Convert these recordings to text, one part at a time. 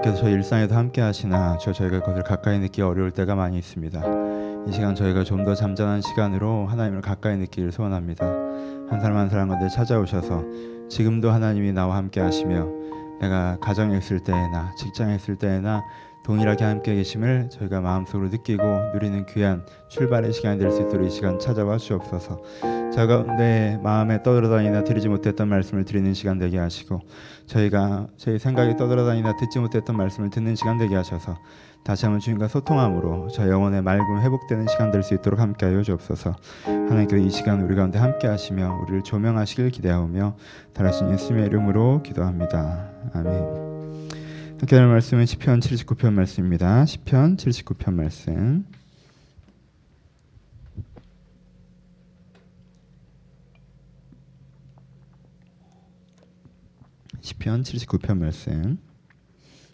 하나님께서 저희 일상에도 함께 하시나 저 저희가 그것을 가까이 느끼기 어려울 때가 많이 있습니다. 이 시간 저희가 좀 더 잠잠한 시간으로 하나님을 가까이 느끼기를 소원합니다. 한 사람 한 사람 가운데 찾아오셔서 지금도 하나님이 나와 함께 하시며 내가 가정에 있을 때나 직장에 있을 때나 동일하게 함께 계심을 저희가 마음속으로 느끼고 누리는 귀한 출발의 시간이 될 수 있도록 이 시간 찾아와 주옵소서. 저 가운데 마음에 떠돌아다니나 드리지 못했던 말씀을 드리는 시간 되게 하시고 저희가 저희 생각에 떠돌아다니나 듣지 못했던 말씀을 듣는 시간 되게 하셔서 다시 한번 주님과 소통함으로 저 영혼의 맑음 회복되는 시간 될 수 있도록 함께하여 주옵소서. 하나님께서 이 시간 우리 가운데 함께하시며 우리를 조명하시길 기대하오며 달하신 예수님의 이름으로 기도합니다. 아멘. 함께 할 말씀은 시편 79편 말씀입니다. 시편 79편 말씀. 시편 79편 말씀.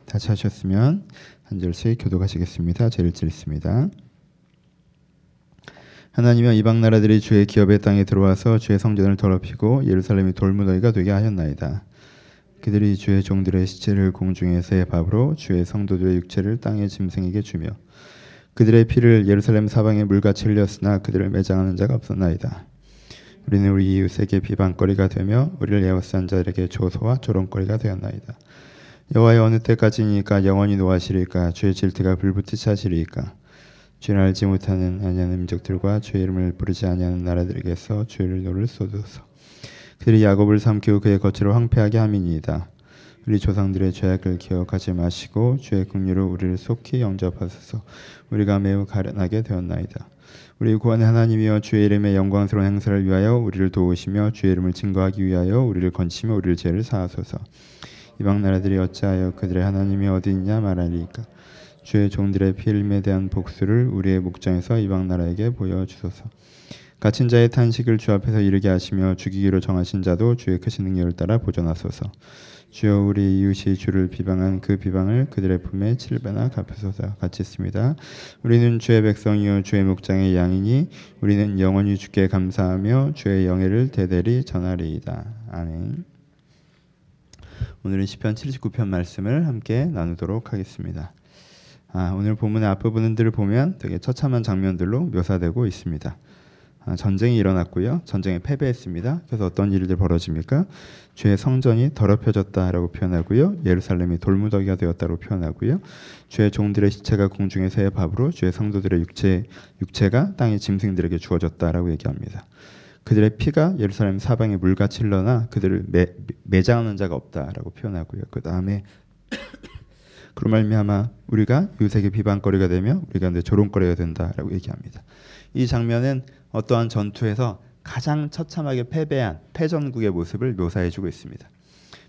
다시 하셨으면 한 절씩 교독하시겠습니다. 제 1절 있습니다. 하나님여 이방 나라들이 주의 기업의 땅에 들어와서 주의 성전을 더럽히고 예루살렘이 돌무더기가 되게 하셨나이다. 그들이 주의 종들의 시체를 공중에서의 밥으로 주의 성도들의 육체를 땅의 짐승에게 주며 그들의 피를 예루살렘 사방에 물같이 흘렸으나 그들을 매장하는 자가 없었나이다. 우리는 우리 이웃에게 비방거리가 되며 우리를 에워싼 자들에게 조소와 조롱거리가 되었나이다. 여호와여 어느 때까지니이까 영원히 노하시리까? 주의 질투가 불붙듯 하시리이까? 주를 알지 못하는 아니하는 민족들과 주의 이름을 부르지 아니하는 나라들에게서 주를 노를 쏟으소 그들이 야곱을 삼키고 그의 거처를 황폐하게 함이니이다. 우리 조상들의 죄악을 기억하지 마시고 주의 긍휼로 우리를 속히 영접하소서. 우리가 매우 가련하게 되었나이다 우리 구원의 하나님이여 주의 이름의 영광스러운 행사를 위하여 우리를 도우시며 주의 이름을 증거하기 위하여 우리를 건치며 우리를 죄를 사하소서 이방 나라들이 어찌하여 그들의 하나님이 어디 있냐 말하리까 주의 종들의 피임에 대한 복수를 우리의 목장에서 이방 나라에게 보여 주소서. 갇힌 자의 탄식을 주 앞에서 이르게 하시며 죽이기로 정하신 자도 주의 크신 능력을 따라 보존하소서. 주여 우리 이웃이 주를 비방한 그 비방을 그들의 품에 칠배나 갚으소서 같이 있습니다. 우리는 주의 백성이요 주의 목장의 양이니 우리는 영원히 주께 감사하며 주의 영예를 대대리 전하리이다. 아멘. 오늘은 시편 79편 말씀을 함께 나누도록 하겠습니다. 아, 오늘 본문의 앞부분들을 보면 되게 처참한 장면들로 묘사되고 있습니다. 아, 전쟁이 일어났고요. 전쟁에 패배했습니다. 그래서 어떤 일들 벌어집니까? 주의 성전이 더럽혀졌다라고 표현하고요. 예루살렘이 돌무더기가 되었다고 표현하고요. 주의 종들의 시체가 공중에 새의 밥으로 주의 성도들의 육체 육체가 땅의 짐승들에게 주어졌다라고 얘기합니다. 그들의 피가 예루살렘 사방에 물같이 흘러나 그들을 매, 매장하는 자가 없다라고 표현하고요. 그 다음에 그런 말미암아 우리가 유색의 비방거리가 되며 우리가 이제 조롱거리가 된다라고 얘기합니다. 이 장면은 어떠한 전투에서 가장 처참하게 패배한 패전국의 모습을 묘사해주고 있습니다.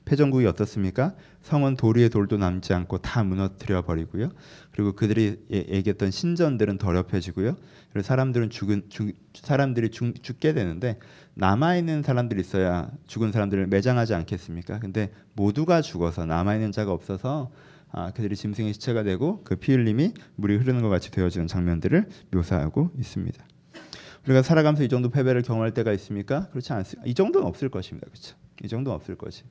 패전국이 어떻습니까? 성은 돌 위에 돌도 남지 않고 다 무너뜨려 버리고요. 그리고 그들이 예, 얘기했던 신전들은 더럽혀지고요. 그리고 사람들은 죽은 죽, 사람들이 죽, 죽게 되는데 남아 있는 사람들이 있어야 죽은 사람들을 매장하지 않겠습니까? 근데 모두가 죽어서 남아 있는 자가 없어서 아, 그들이 짐승의 시체가 되고 그 피 흘림이 물이 흐르는 것 같이 되어지는 장면들을 묘사하고 있습니다. 우리가 살아가면서 이 정도 패배를 경험할 때가 있습니까? 그렇지 않습니다. 이 정도는 없을 것입니다. 그렇죠? 이 정도는 없을 것이.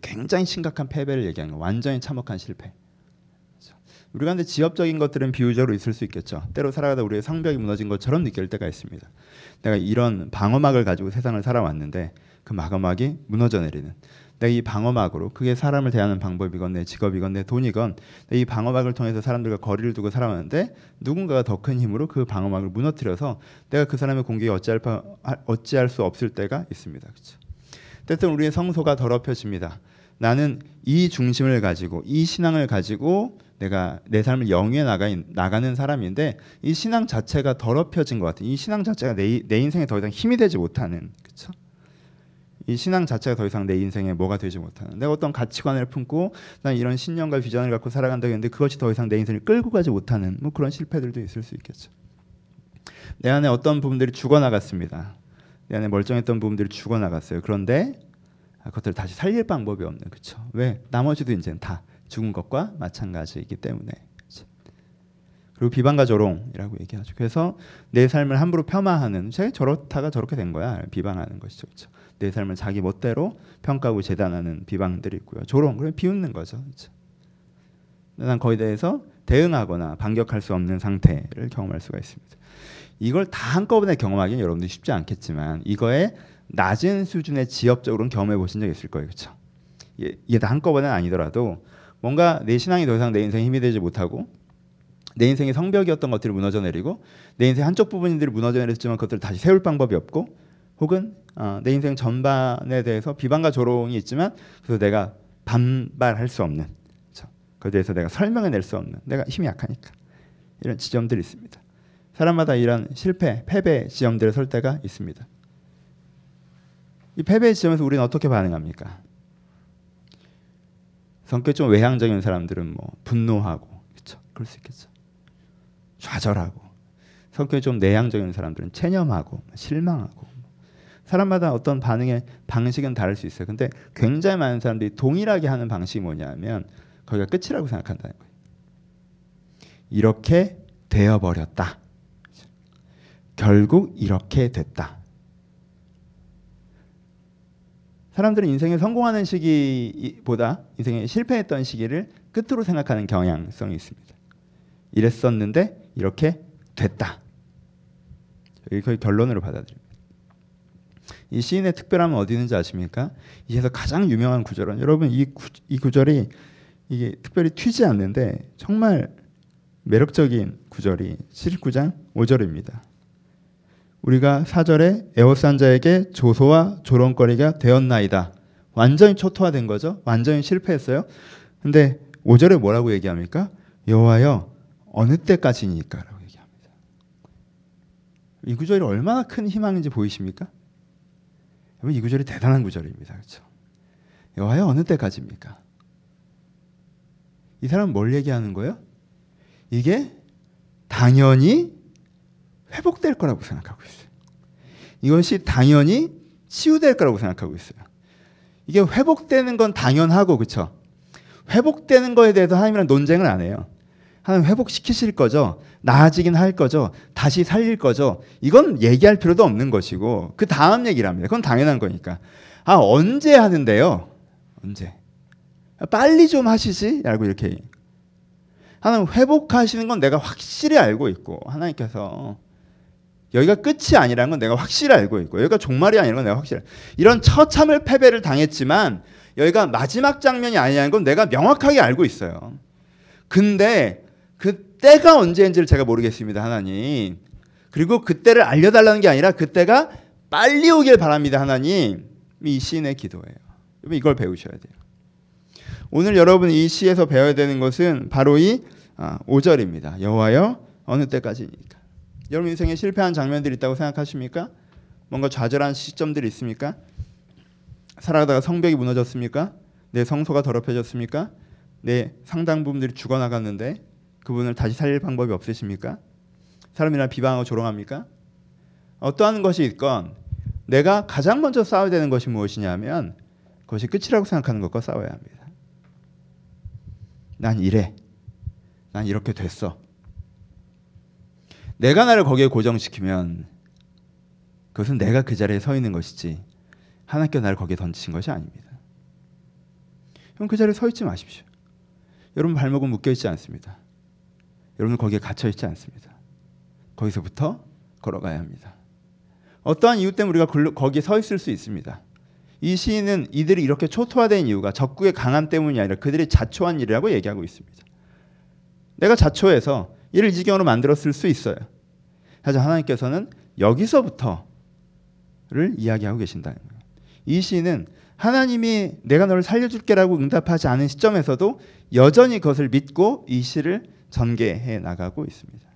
굉장히 심각한 패배를 얘기하는 거, 완전히 참혹한 실패. 그렇죠? 우리가 근데 지엽적인 것들은 비유적으로 있을 수 있겠죠. 때로 살아가다 우리의 성벽이 무너진 것처럼 느낄 때가 있습니다. 내가 이런 방어막을 가지고 세상을 살아왔는데 그 방어막이 무너져 내리는. 내가 이 방어막으로 그게 사람을 대하는 방법이건 내 직업이건 내 돈이건 이 방어막을 통해서 사람들과 거리를 두고 살아왔는데 누군가가 더 큰 힘으로 그 방어막을 무너뜨려서 내가 그 사람의 공격에 어찌할, 어찌할 수 없을 때가 있습니다. 그렇죠? 때때로 우리의 성소가 더럽혀집니다. 나는 이 중심을 가지고 이 신앙을 가지고 내가 내 삶을 영위해 나가, 나가는 사람인데 이 신앙 자체가 더럽혀진 것 같아요. 이 신앙 자체가 내, 내 인생에 더 이상 힘이 되지 못하는 그렇죠? 이 신앙 자체가 더 이상 내 인생에 뭐가 되지 못하는 내가 어떤 가치관을 품고 난 이런 신념과 비전을 갖고 살아간다고 했는데 그것이 더 이상 내 인생을 끌고 가지 못하는 뭐 그런 실패들도 있을 수 있겠죠. 내 안에 어떤 부분들이 죽어나갔습니다. 내 안에 멀쩡했던 부분들이 죽어나갔어요. 그런데 그것들을 다시 살릴 방법이 없는 그렇죠. 왜? 나머지도 이제 다 죽은 것과 마찬가지이기 때문에. 그리고 비방과 조롱이라고 얘기하죠. 그래서 내 삶을 함부로 폄하하는 제 저렇다가 저렇게 된 거야 비방하는 것이죠. 그렇죠? 내 삶을 자기 멋대로 평가하고 재단하는 비방들이 있고요. 조롱 그럼 비웃는 거죠. 그렇죠? 난 거기에 대해서 대응하거나 반격할 수 없는 상태를 경험할 수가 있습니다. 이걸 다 한꺼번에 경험하기는 여러분들 쉽지 않겠지만 이거에 낮은 수준의 지엽적으로는 경험해 보신 적 있을 거예요. 그렇죠? 이게 다 한꺼번에는 아니더라도 뭔가 내 신앙이 더 이상 내 인생에 힘이 되지 못하고 내 인생의 성벽이었던 것들이 무너져 내리고 내 인생 한쪽 부분들이 무너져 내렸지만 그것들을 다시 세울 방법이 없고 혹은 어, 내 인생 전반에 대해서 비방과 조롱이 있지만 그래서 내가 반발할 수 없는 그렇죠? 그에 대해서 내가 설명해 낼 수 없는 내가 힘이 약하니까 이런 지점들이 있습니다. 사람마다 이런 실패, 패배 지점들에 설 때가 있습니다. 이 패배 지점에서 우리는 어떻게 반응합니까? 성격 좀 외향적인 사람들은 뭐 분노하고 그렇죠. 그럴 수 있겠죠. 좌절하고 성격이 좀 내향적인 사람들은 체념하고 실망하고 사람마다 어떤 반응의 방식은 다를 수 있어요. 근데 굉장히 많은 사람들이 동일하게 하는 방식이 뭐냐면 거기가 끝이라고 생각한다는 거예요. 이렇게 되어 버렸다. 결국 이렇게 됐다. 사람들은 인생에 성공하는 시기보다 인생에 실패했던 시기를 끝으로 생각하는 경향성이 있습니다. 이랬었는데 이렇게 됐다. 거의 결론으로 받아들입니다. 이 시인의 특별함은 어디 있는지 아십니까? 이 시에서 가장 유명한 구절은 여러분 이, 구, 이 구절이 이게 특별히 튀지 않는데 정말 매력적인 구절이 79장 5절입니다. 우리가 사절에 에워싼 자에게 조소와 조롱거리가 되었나이다. 완전히 초토화된 거죠. 완전히 실패했어요. 근데 5절에 뭐라고 얘기합니까? 여호와여 어느 때까지니까라고 얘기합니다. 이 구절이 얼마나 큰 희망인지 보이십니까? 이 구절이 대단한 구절입니다. 그렇죠? 여호와여 어느 때까지입니까? 이 사람은 뭘 얘기하는 거예요? 이게 당연히 회복될 거라고 생각하고 있어요. 이것이 당연히 치유될 거라고 생각하고 있어요. 이게 회복되는 건 당연하고 그렇죠? 회복되는 거에 대해서 하나님이랑 논쟁을 안 해요. 하나님 회복시키실 거죠. 나아지긴 할 거죠. 다시 살릴 거죠. 이건 얘기할 필요도 없는 것이고 그 다음 얘기를 합니다. 그건 당연한 거니까. 아 언제 하는데요? 언제? 빨리 좀 하시지? 라고 이렇게 하나님 회복하시는 건 내가 확실히 알고 있고 하나님께서 여기가 끝이 아니라는 건 내가 확실히 알고 있고 여기가 종말이 아니라는 건 내가 확실히 이런 처참을 패배를 당했지만 여기가 마지막 장면이 아니라는 건 내가 명확하게 알고 있어요. 근데 그 때가 언제인지를 제가 모르겠습니다, 하나님. 그리고 그때를 알려달라는 게 아니라 그때가 빨리 오길 바랍니다, 하나님. 이 시인의 기도예요. 이걸 배우셔야 돼요. 오늘 여러분 이 시에서 배워야 되는 것은 바로 이 5절입니다. 아, 여호와여 어느 때까지니까. 여러분 인생에 실패한 장면들이 있다고 생각하십니까? 뭔가 좌절한 시점들이 있습니까? 살아가다가 성벽이 무너졌습니까? 내 성소가 더럽혀졌습니까? 내 상당 부분들이 죽어나갔는데 그분을 다시 살릴 방법이 없으십니까? 사람이나 비방하고 조롱합니까? 어떠한 것이 있건 내가 가장 먼저 싸워야 되는 것이 무엇이냐면 그것이 끝이라고 생각하는 것과 싸워야 합니다. 난 이래. 난 이렇게 됐어. 내가 나를 거기에 고정시키면 그것은 내가 그 자리에 서 있는 것이지 하나님께 나를 거기에 던지신 것이 아닙니다. 그럼 그 자리에 서 있지 마십시오. 여러분 발목은 묶여 있지 않습니다. 여러분 거기에 갇혀 있지 않습니다. 거기서부터 걸어가야 합니다. 어떠한 이유 때문에 우리가 거기에 서 있을 수 있습니다. 이 시인은 이들이 이렇게 초토화된 이유가 적국의 강함 때문이 아니라 그들이 자초한 일이라고 얘기하고 있습니다. 내가 자초해서 이를 이 지경으로 만들었을 수 있어요. 하지만 하나님께서는 여기서부터를 이야기하고 계신다는 거예요. 이 시는 하나님이 내가 너를 살려줄게라고 응답하지 않은 시점에서도 여전히 그것을 믿고 이 시를 전개해 나가고 있습니다.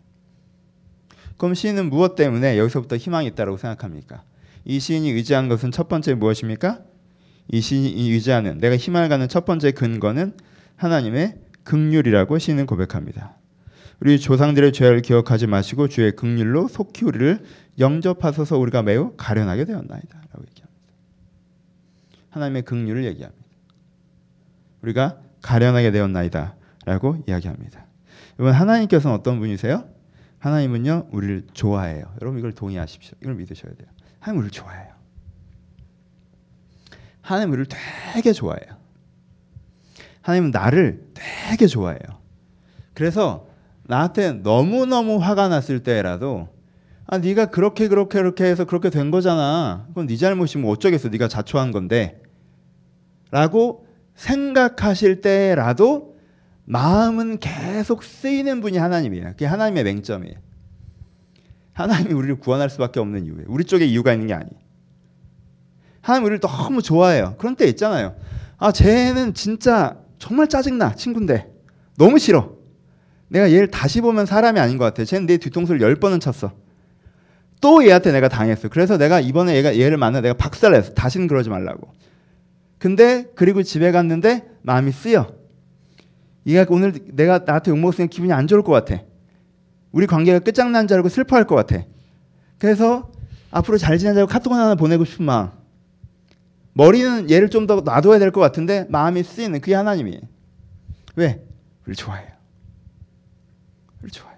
그럼 시인은 무엇 때문에 여기서부터 희망이 있다고 생각합니까? 이 시인이 의지한 것은 첫 번째 무엇입니까? 이 시인이 의지하는 내가 희망을 가는 첫 번째 근거는 하나님의 극률이라고 시인은 고백합니다. 우리 조상들의 죄를 기억하지 마시고 주의 극률로 속히 우리를 영접하소서 우리가 매우 가련하게 되었나이다라고 얘기합니다. 하나님의 극률을 얘기합니다. 우리가 가련하게 되었나이다라고 이야기합니다. 여러분 하나님께서는 어떤 분이세요? 하나님은요 우리를 좋아해요. 여러분 이걸 동의하십시오. 이걸 믿으셔야 돼요. 하나님 우리를 좋아해요. 하나님 우리를 되게 좋아해요. 하나님은 나를 되게 좋아해요. 그래서 나한테 너무 너무 화가 났을 때라도 아 네가 그렇게 그렇게 그렇게 해서 그렇게 된 거잖아. 그건 네 잘못이면 뭐 어쩌겠어. 네가 자초한 건데. 라고 생각하실 때라도 마음은 계속 쓰이는 분이 하나님이에요. 그게 하나님의 맹점이에요. 하나님이 우리를 구원할 수밖에 없는 이유예요. 우리 쪽에 이유가 있는 게 아니에요. 하나님 우리를 너무 좋아해요. 그런 때 있잖아요. 아, 쟤는 진짜 정말 짜증나. 친구인데. 너무 싫어. 내가 얘를 다시 보면 사람이 아닌 것 같아. 쟤는 내 뒤통수를 열 번은 쳤어. 또 얘한테 내가 당했어. 그래서 내가 이번에 얘가 얘를 만나 내가 박살냈어. 다시는 그러지 말라고. 근데 그리고 집에 갔는데 마음이 쓰여. 얘가 오늘 내가 나한테 욕 먹었으면 기분이 안 좋을 것 같아. 우리 관계가 끝장난 줄 알고 슬퍼할 것 같아. 그래서 앞으로 잘 지내자고 카톡 하나 보내고 싶은 마음. 머리는 얘를 좀 더 놔둬야 될 것 같은데 마음이 쓰이는 그게 하나님이에요. 왜? 우리 좋아해요. 우리 좋아해요.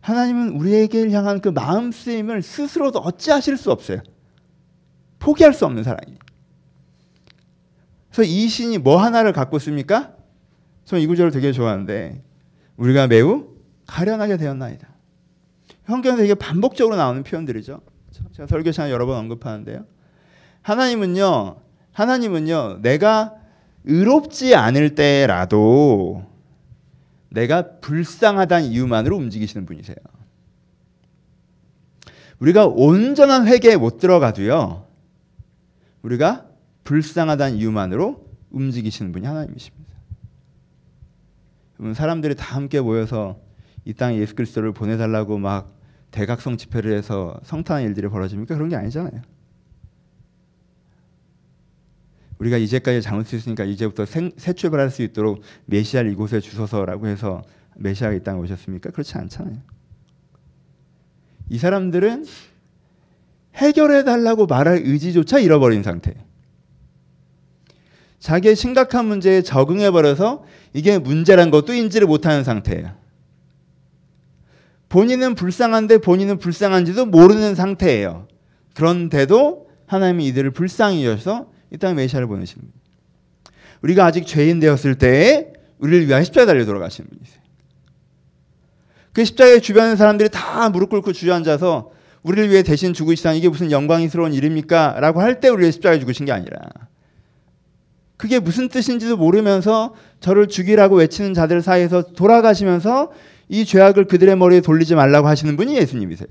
하나님은 우리에게 향한 그 마음 쓰임을 스스로도 어찌하실 수 없어요. 포기할 수 없는 사랑이. 그래서 이 신이 뭐 하나를 갖고 있습니까? 저는 이 구절을 되게 좋아하는데 우리가 매우 가련하게 되었나이다. 성경에서 이게 반복적으로 나오는 표현들이죠. 제가 설교 시간에 여러 번 언급하는데요. 하나님은요, 하나님은요, 내가 의롭지 않을 때라도 내가 불쌍하다는 이유만으로 움직이시는 분이세요. 우리가 온전한 회개에 못 들어가도요, 우리가 불쌍하다는 이유만으로 움직이시는 분이 하나님이십니다. 사람들이 다 함께 모여서 이 땅에 예수 그리스도를 보내달라고 막 대각성 집회를 해서 성탄한 일들이 벌어집니까? 그런 게 아니잖아요. 우리가 이제까지 잘못했으니까 이제부터 생, 새 출발할 수 있도록 메시아를 이곳에 주소서라고 해서 메시아가 이 땅에 오셨습니까? 그렇지 않잖아요. 이 사람들은 해결해 달라고 말할 의지조차 잃어버린 상태. 자기의 심각한 문제에 적응해 버려서 이게 문제란 것도 인지를 못하는 상태예요. 본인은 불쌍한데 본인은 불쌍한지도 모르는 상태예요. 그런데도 하나님이 이들을 불쌍히 여셔서 이 땅에 메시아를 보내시는 분. 우리가 아직 죄인 되었을 때에 우리를 위하여 십자가에 달려 돌아가시는 분이세요. 그 십자가의 주변의 사람들이 다 무릎 꿇고 주저앉아서 우리를 위해 대신 죽으시다 이게 무슨 영광스러운 일입니까? 라고 할 때 우리를 십자가에 죽으신 게 아니라 그게 무슨 뜻인지도 모르면서 저를 죽이라고 외치는 자들 사이에서 돌아가시면서 이 죄악을 그들의 머리에 돌리지 말라고 하시는 분이 예수님이세요.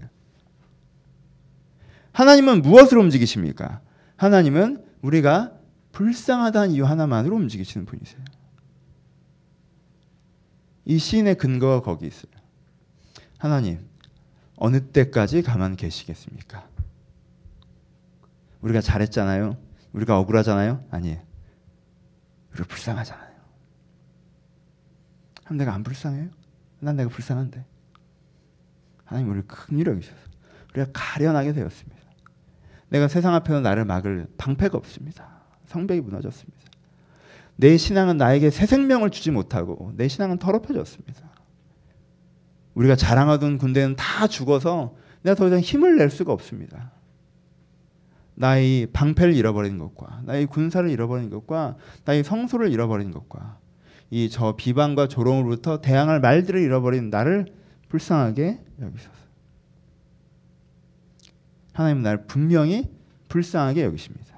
하나님은 무엇으로 움직이십니까? 하나님은 우리가 불쌍하다는 이유 하나만으로 움직이시는 분이세요. 이 시인의 근거가 거기 있어요. 하나님, 어느 때까지 가만 계시겠습니까? 우리가 잘했잖아요. 우리가 억울하잖아요. 아니에요. 우리 불쌍하잖아요. 한 내가 안 불쌍해요? 난 내가 불쌍한데. 하나님 우리를 큰일 여기셔서 우리가 가련하게 되었습니다. 내가 세상 앞에서 나를 막을 방패가 없습니다. 성벽이 무너졌습니다. 내 신앙은 나에게 새 생명을 주지 못하고 내 신앙은 더럽혀졌습니다. 우리가 자랑하던 군대는 다 죽어서 내가 더 이상 힘을 낼 수가 없습니다. 나의 방패를 잃어버린 것과 나의 군사를 잃어버린 것과 나의 성소를 잃어버린 것과 이 저 비방과 조롱으로부터 대항할 말들을 잃어버린 나를 불쌍하게 여기소서. 하나님 나를 분명히 불쌍하게 여기십니다.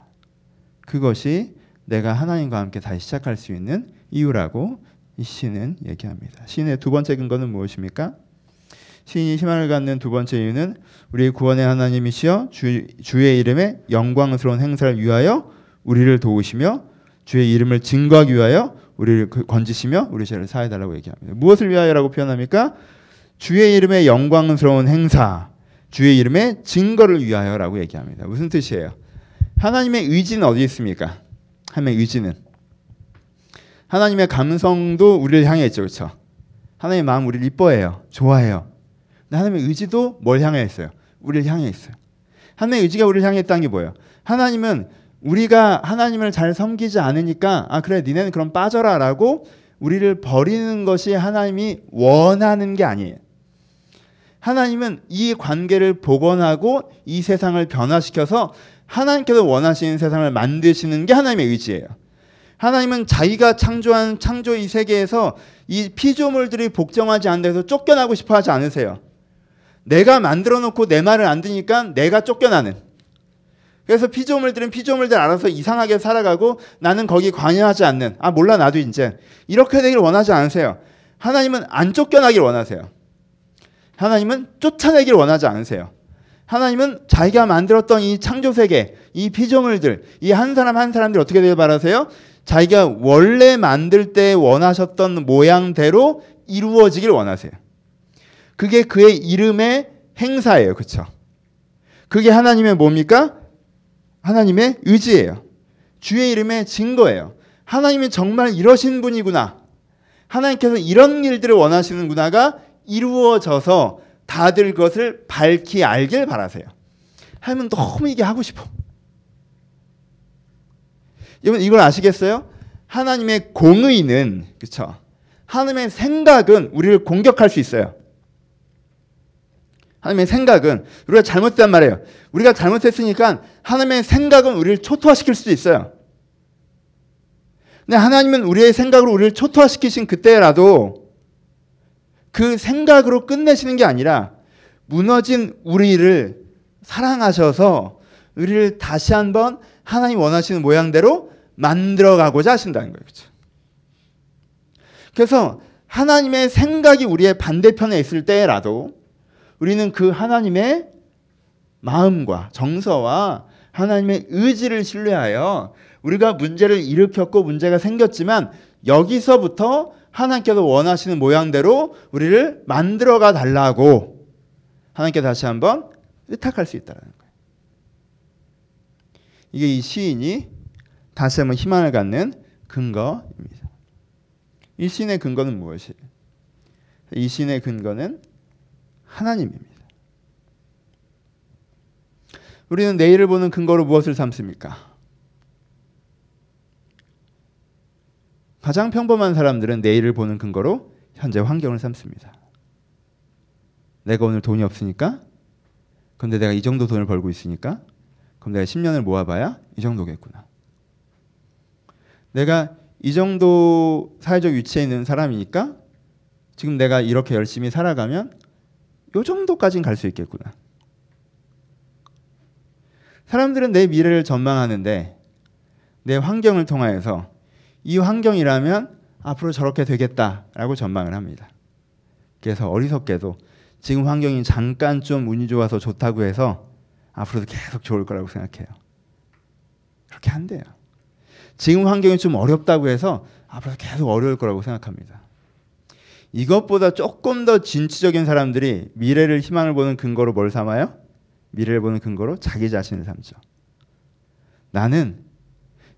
그것이 내가 하나님과 함께 다시 시작할 수 있는 이유라고 이 시는 얘기합니다. 시인의 두 번째 근거는 무엇입니까? 시인이 희망을 갖는 두 번째 이유는 우리 구원의 하나님이시여 주, 주의 이름의 영광스러운 행사를 위하여 우리를 도우시며 주의 이름을 증거하기 위하여 우리를 그 건지시며 우리 죄를 사해 달라고 얘기합니다. 무엇을 위하여라고 표현합니까? 주의 이름의 영광스러운 행사, 주의 이름의 증거를 위하여라고 얘기합니다. 무슨 뜻이에요? 하나님의 의지는 어디 있습니까? 하나님의 의지는 하나님의 감성도 우리를 향해 있죠, 그렇죠? 하나님의 마음 우리를 이뻐해요, 좋아해요. 하나님의 의지도 뭘 향해 있어요? 우리를 향해 있어요. 하나님의 의지가 우리를 향해 있다는 게 뭐예요? 하나님은 우리가 하나님을 잘 섬기지 않으니까 아 그래 니네는 그럼 빠져라라고 우리를 버리는 것이 하나님이 원하는 게 아니에요. 하나님은 이 관계를 복원하고 이 세상을 변화시켜서 하나님께서 원하시는 세상을 만드시는 게 하나님의 의지예요. 하나님은 자기가 창조한 창조 이 세계에서 이 피조물들이 복종하지 않는 데서 쫓겨나고 싶어 하지 않으세요. 내가 만들어 놓고 내 말을 안 듣니까 내가 쫓겨나는. 그래서 피조물들은 피조물들 알아서 이상하게 살아가고 나는 거기 관여하지 않는. 아, 몰라, 나도 이제. 이렇게 되길 원하지 않으세요. 하나님은 안 쫓겨나길 원하세요. 하나님은 쫓아내길 원하지 않으세요. 하나님은 자기가 만들었던 이 창조 세계, 이 피조물들, 이 한 사람 한 사람들이 어떻게 되길 바라세요? 자기가 원래 만들 때 원하셨던 모양대로 이루어지길 원하세요. 그게 그의 이름의 행사예요. 그렇죠? 그게 하나님의 뭡니까? 하나님의 의지예요. 주의 이름의 증거예요. 하나님이 정말 이러신 분이구나. 하나님께서 이런 일들을 원하시는구나가 이루어져서 다들 그것을 밝히 알길 바라세요. 하면 너무 이게 하고 싶어. 여러분 이걸 아시겠어요? 하나님의 공의는 그렇죠. 하나님의 생각은 우리를 공격할 수 있어요. 하나님의 생각은 우리가 잘못된 말이에요. 우리가 잘못했으니까 하나님의 생각은 우리를 초토화시킬 수도 있어요. 근데 하나님은 우리의 생각으로 우리를 초토화시키신 그때라도 그 생각으로 끝내시는 게 아니라 무너진 우리를 사랑하셔서 우리를 다시 한번 하나님 원하시는 모양대로 만들어 가고자 하신다는 거예요. 그렇죠? 그래서 하나님의 생각이 우리의 반대편에 있을 때라도 우리는 그 하나님의 마음과 정서와 하나님의 의지를 신뢰하여 우리가 문제를 일으켰고 문제가 생겼지만 여기서부터 하나님께서 원하시는 모양대로 우리를 만들어가 달라고 하나님께 다시 한번 의탁할 수 있다는 거예요. 이게 이 시인이 다시 한번 희망을 갖는 근거입니다. 이 시인의 근거는 무엇이에요? 이 시인의 근거는 하나님입니다. 우리는 내일을 보는 근거로 무엇을 삼습니까? 가장 평범한 사람들은 내일을 보는 근거로 현재 환경을 삼습니다. 내가 오늘 돈이 없으니까? 근데 내가 이 정도 돈을 벌고 있으니까? 그럼 내가 10년을 모아봐야 이 정도겠구나. 내가 이 정도 사회적 위치에 있는 사람이니까 지금 내가 이렇게 열심히 살아가면 요 정도까지는 갈수 있겠구나. 사람들은 내 미래를 전망하는데 내 환경을 통하여서 이 환경이라면 앞으로 저렇게 되겠다라고 전망을 합니다. 그래서 어리석게도 지금 환경이 잠깐 좀 운이 좋아서 좋다고 해서 앞으로도 계속 좋을 거라고 생각해요. 그렇게 한대요. 지금 환경이 좀 어렵다고 해서 앞으로 계속 어려울 거라고 생각합니다. 이것보다 조금 더 진취적인 사람들이 미래를 희망을 보는 근거로 뭘 삼아요? 미래를 보는 근거로 자기 자신을 삼죠. 나는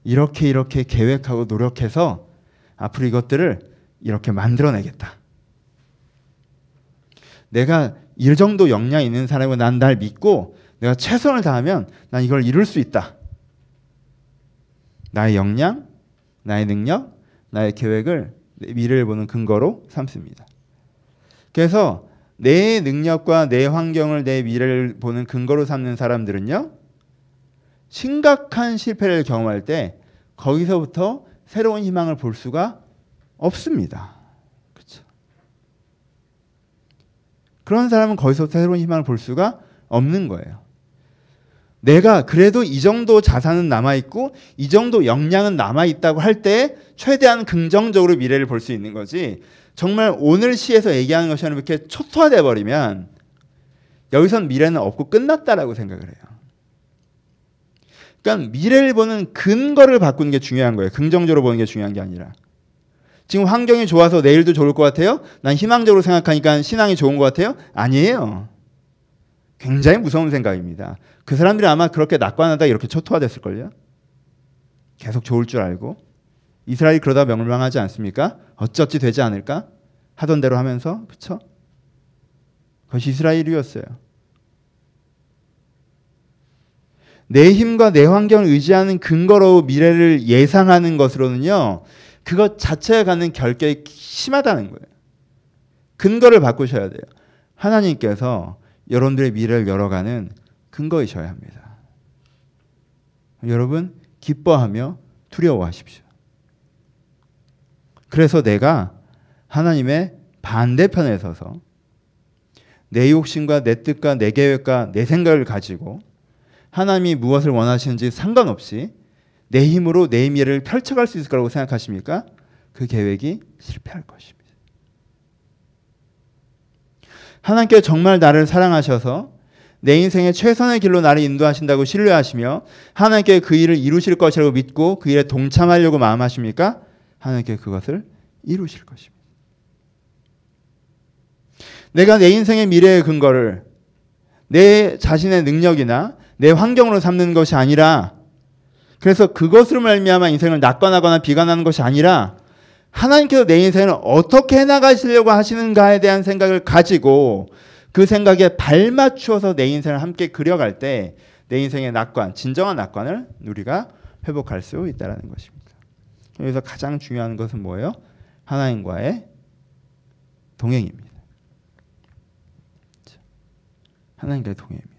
이렇게 이렇게 계획하고 노력해서 앞으로 이것들을 이렇게 만들어내겠다. 내가 이 정도 역량 있는 사람은 난날 믿고 내가 최선을 다하면 난 이걸 이룰 수 있다. 나의 역량, 나의 능력, 나의 계획을 미래를 보는 근거로 삼습니다. 그래서 내 능력과 내 환경을 내 미래를 보는 근거로 삼는 사람들은요. 심각한 실패를 경험할 때 거기서부터 새로운 희망을 볼 수가 없습니다. 그렇죠? 그런 사람은 거기서부터 새로운 희망을 볼 수가 없는 거예요. 내가 그래도 이 정도 자산은 남아 있고 이 정도 역량은 남아 있다고 할 때 최대한 긍정적으로 미래를 볼 수 있는 거지. 정말 오늘 시에서 얘기하는 것처럼 이렇게 초토화돼 버리면 여기선 미래는 없고 끝났다라고 생각을 해요. 그러니까 미래를 보는 근거를 바꾸는 게 중요한 거예요. 긍정적으로 보는 게 중요한 게 아니라. 지금 환경이 좋아서 내일도 좋을 것 같아요? 난 희망적으로 생각하니까 신앙이 좋은 것 같아요? 아니에요. 굉장히 무서운 생각입니다. 그 사람들이 아마 그렇게 낙관하다 이렇게 초토화됐을걸요. 계속 좋을 줄 알고 이스라엘이 그러다 멸망하지 않습니까? 어쩌지 되지 않을까? 하던 대로 하면서 그쵸? 그것이 이스라엘이었어요. 내 힘과 내 환경을 의지하는 근거로 미래를 예상하는 것으로는요. 그것 자체가 갖는 결격이 심하다는 거예요. 근거를 바꾸셔야 돼요. 하나님께서 여러분들의 미래를 열어가는 근거이셔야 합니다. 여러분 기뻐하며 두려워하십시오. 그래서 내가 하나님의 반대편에 서서 내 욕심과 내 뜻과 내 계획과 내 생각을 가지고 하나님이 무엇을 원하시는지 상관없이 내 힘으로 내 미래를 펼쳐갈 수 있을 거라고 생각하십니까? 그 계획이 실패할 것입니다. 하나님께 정말 나를 사랑하셔서 내 인생의 최선의 길로 나를 인도하신다고 신뢰하시며 하나님께 그 일을 이루실 것이라고 믿고 그 일에 동참하려고 마음하십니까? 하나님께 그것을 이루실 것입니다. 내가 내 인생의 미래의 근거를 내 자신의 능력이나 내 환경으로 삼는 것이 아니라 그래서 그것으로 말미암아 인생을 낙관하거나 비관하는 것이 아니라 하나님께서 내 인생을 어떻게 해나가시려고 하시는가에 대한 생각을 가지고 그 생각에 발맞추어서 내 인생을 함께 그려갈 때 내 인생의 낙관, 진정한 낙관을 우리가 회복할 수 있다는 것입니다. 여기서 가장 중요한 것은 뭐예요? 하나님과의 동행입니다. 하나님과의 동행입니다.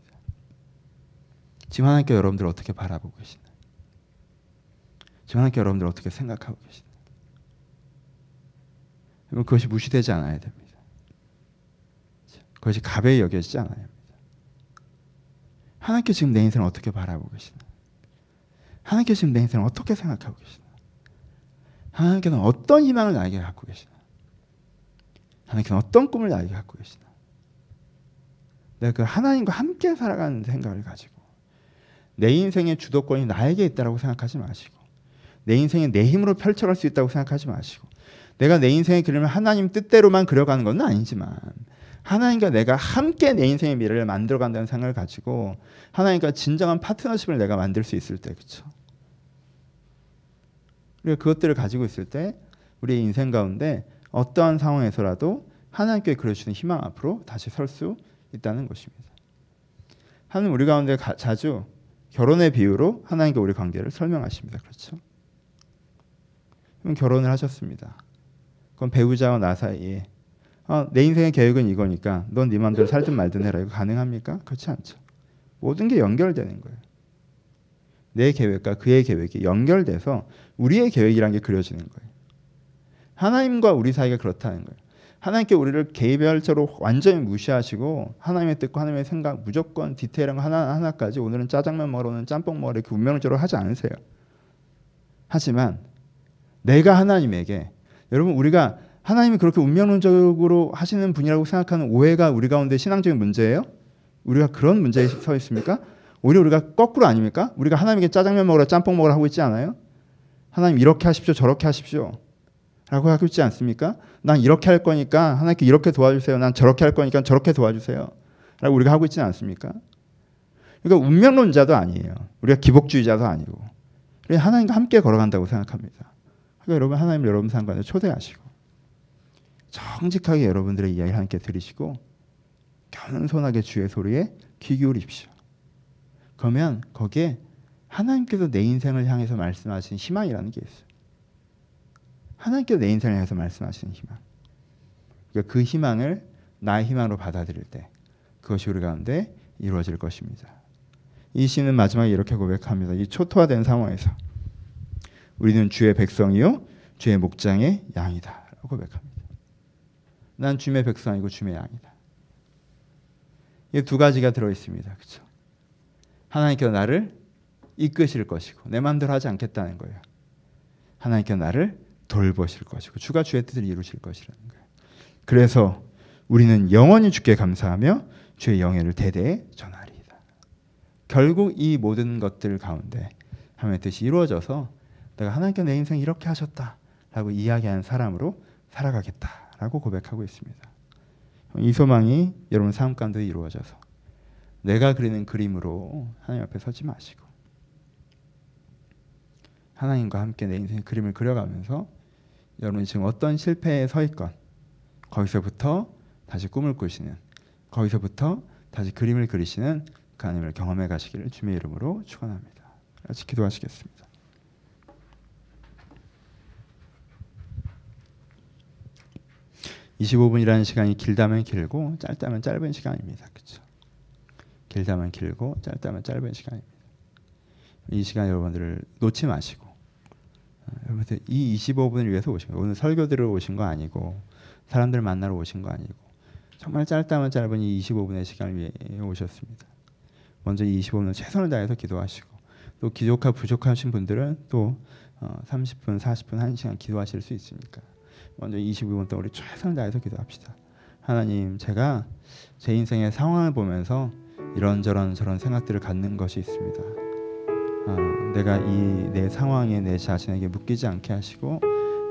지금 하나님께 여러분들 어떻게 바라보고 계시나요? 지금 하나님께 여러분들 어떻게 생각하고? 여러분 그것이 무시되지 않아야 됩니다. 그것이 가벼이 여겨지지 않아야 합니다. 하나님께 지금 내 인생을 어떻게 바라보고 계시나? 하나님께 지금 내 인생을 어떻게 생각하고 계시나? 하나님께는 어떤 희망을 나에게 갖고 계시나? 하나님께는 어떤 꿈을 나에게 갖고 계시나? 내가 그 하나님과 함께 살아가는 생각을 가지고 내 인생의 주도권이 나에게 있다고 생각하지 마시고 내 인생에 내 힘으로 펼쳐갈 수 있다고 생각하지 마시고 내가 내 인생의 그림을 하나님 뜻대로만 그려가는 건 아니지만 하나님과 내가 함께 내 인생의 미래를 만들어간다는 생각을 가지고 하나님과 진정한 파트너십을 내가 만들 수 있을 때 그렇죠. 우리가 그것들을 가지고 있을 때 우리의 인생 가운데 어떠한 상황에서라도 하나님께 그려주는 희망 앞으로 다시 설 수 있다는 것입니다. 하나님 우리 가운데 가, 자주 결혼의 비유로 하나님과 우리 관계를 설명하십니다. 그렇죠? 그럼 결혼을 하셨습니다. 그럼 배우자와 나 사이에 어, 내 인생의 계획은 이거니까 넌 네 마음대로 살든 말든 해라. 이거 가능합니까? 그렇지 않죠. 모든 게 연결되는 거예요. 내 계획과 그의 계획이 연결돼서 우리의 계획이란 게 그려지는 거예요. 하나님과 우리 사이가 그렇다는 거예요. 하나님께 우리를 개별적으로 완전히 무시하시고 하나님의 뜻과 하나님의 생각 무조건 디테일한 거 하나 하나까지 오늘은 짜장면 먹으러 오는 짬뽕 먹으러 이렇게 운명적으로 하지 않으세요. 하지만 내가 하나님에게 여러분 우리가 하나님이 그렇게 운명론적으로 하시는 분이라고 생각하는 오해가 우리 가운데 신앙적인 문제예요? 우리가 그런 문제에 서 있습니까? 오히려 우리가 거꾸로 아닙니까? 우리가 하나님께 짜장면 먹으라 짬뽕 먹으라 하고 있지 않아요? 하나님 이렇게 하십시오 저렇게 하십시오 라고 하고 있지 않습니까? 난 이렇게 할 거니까 하나님께 이렇게 도와주세요. 난 저렇게 할 거니까 저렇게 도와주세요. 라고 우리가 하고 있지는 않습니까? 그러니까 운명론자도 아니에요. 우리가 기복주의자도 아니고. 하나님과 함께 걸어간다고 생각합니다. 그러니까 여러분 하나님 여러분 상관에 초대하시고 정직하게 여러분들의 이야기를 함께 들으시고 겸손하게 주의 소리에 귀 기울이십시오. 그러면 거기에 하나님께서 내 인생을 향해서 말씀하신 희망이라는 게 있어요. 하나님께서 내 인생을 향해서 말씀하시는 희망. 그러니까 그 희망을 나의 희망으로 받아들일 때 그것이 우리 가운데 이루어질 것입니다. 이 시는 마지막에 이렇게 고백합니다. 이 초토화된 상황에서 우리는 주의 백성이요 주의 목장의 양이다. 고백합니다. 난 주의 백성이고 주의 양이다. 이 두 가지가 들어 있습니다. 그렇죠? 하나님께서 나를 이끄실 것이고 내 마음대로 하지 않겠다는 거예요. 하나님께서 나를 돌보실 것이고 주가 주의 뜻을 이루실 것이라는 거예요. 그래서 우리는 영원히 주께 감사하며 주의 영예를 대대에 전하리이다. 결국 이 모든 것들 가운데 하나님의 뜻이 이루어져서 내가 하나님께 내 인생 이렇게 하셨다라고 이야기하는 사람으로 살아가겠다. 라고 고백하고 있습니다. 이 소망이 여러분 삶 가운데 이루어져서 내가 그리는 그림으로 하나님 앞에 서지 마시고 하나님과 함께 내 인생의 그림을 그려가면서 여러분이 지금 어떤 실패에 서 있건 거기서부터 다시 꿈을 꾸시는 거기서부터 다시 그림을 그리시는 그 하나님을 경험해 가시기를 주님의 이름으로 축원합니다. 같이 기도하시겠습니다. 25분이라는 시간이 길다면 길고 짧다면 짧은 시간입니다. 그렇죠? 길다면 길고 짧다면 짧은 시간입니다. 이 시간 여러분들을 놓지 마시고 어, 여러분들 이 25분을 위해서 오신 거예요. 오늘 설교 들으러 오신 거 아니고 사람들 만나러 오신 거 아니고 정말 짧다면 짧은 이 25분의 시간을 위해 오셨습니다. 먼저 이 25분 최선을 다해서 기도하시고 또 기독하 부족하신 분들은 또 어, 30분, 40분, 1시간 기도하실 수 있으니까 먼저 25분 동안 우리 최선을 다해서 기도합시다. 하나님, 제가 제 인생의 상황을 보면서 이런저런 저런 생각들을 갖는 것이 있습니다. 아, 내가 이 내 상황에 내 자신에게 묶이지 않게 하시고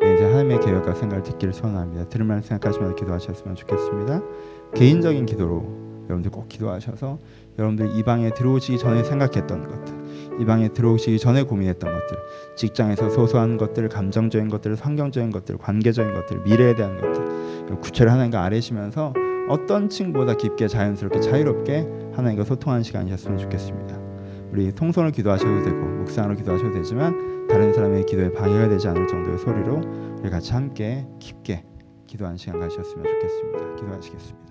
내 인생 하나님의 계획과 생각을 듣기를 소원합니다. 들을 만 생각하시면서 기도하셨으면 좋겠습니다. 개인적인 기도로 여러분들 꼭 기도하셔서 여러분들 이 방에 들어오시기 전에 생각했던 것들, 이 방에 들어오시기 전에 고민했던 것들, 직장에서 소소한 것들, 감정적인 것들, 환경적인 것들, 관계적인 것들, 미래에 대한 것들, 구체를 하나님과 아뢰시면서 어떤 층보다 깊게 자연스럽게 자유롭게 하나님과 소통하는 시간이셨으면 좋겠습니다. 우리 통성을 기도하셔도 되고 묵상으로 기도하셔도 되지만 다른 사람의 기도에 방해가 되지 않을 정도의 소리로 우리 같이 함께 깊게 기도하는 시간 가셨으면 좋겠습니다. 기도하시겠습니다.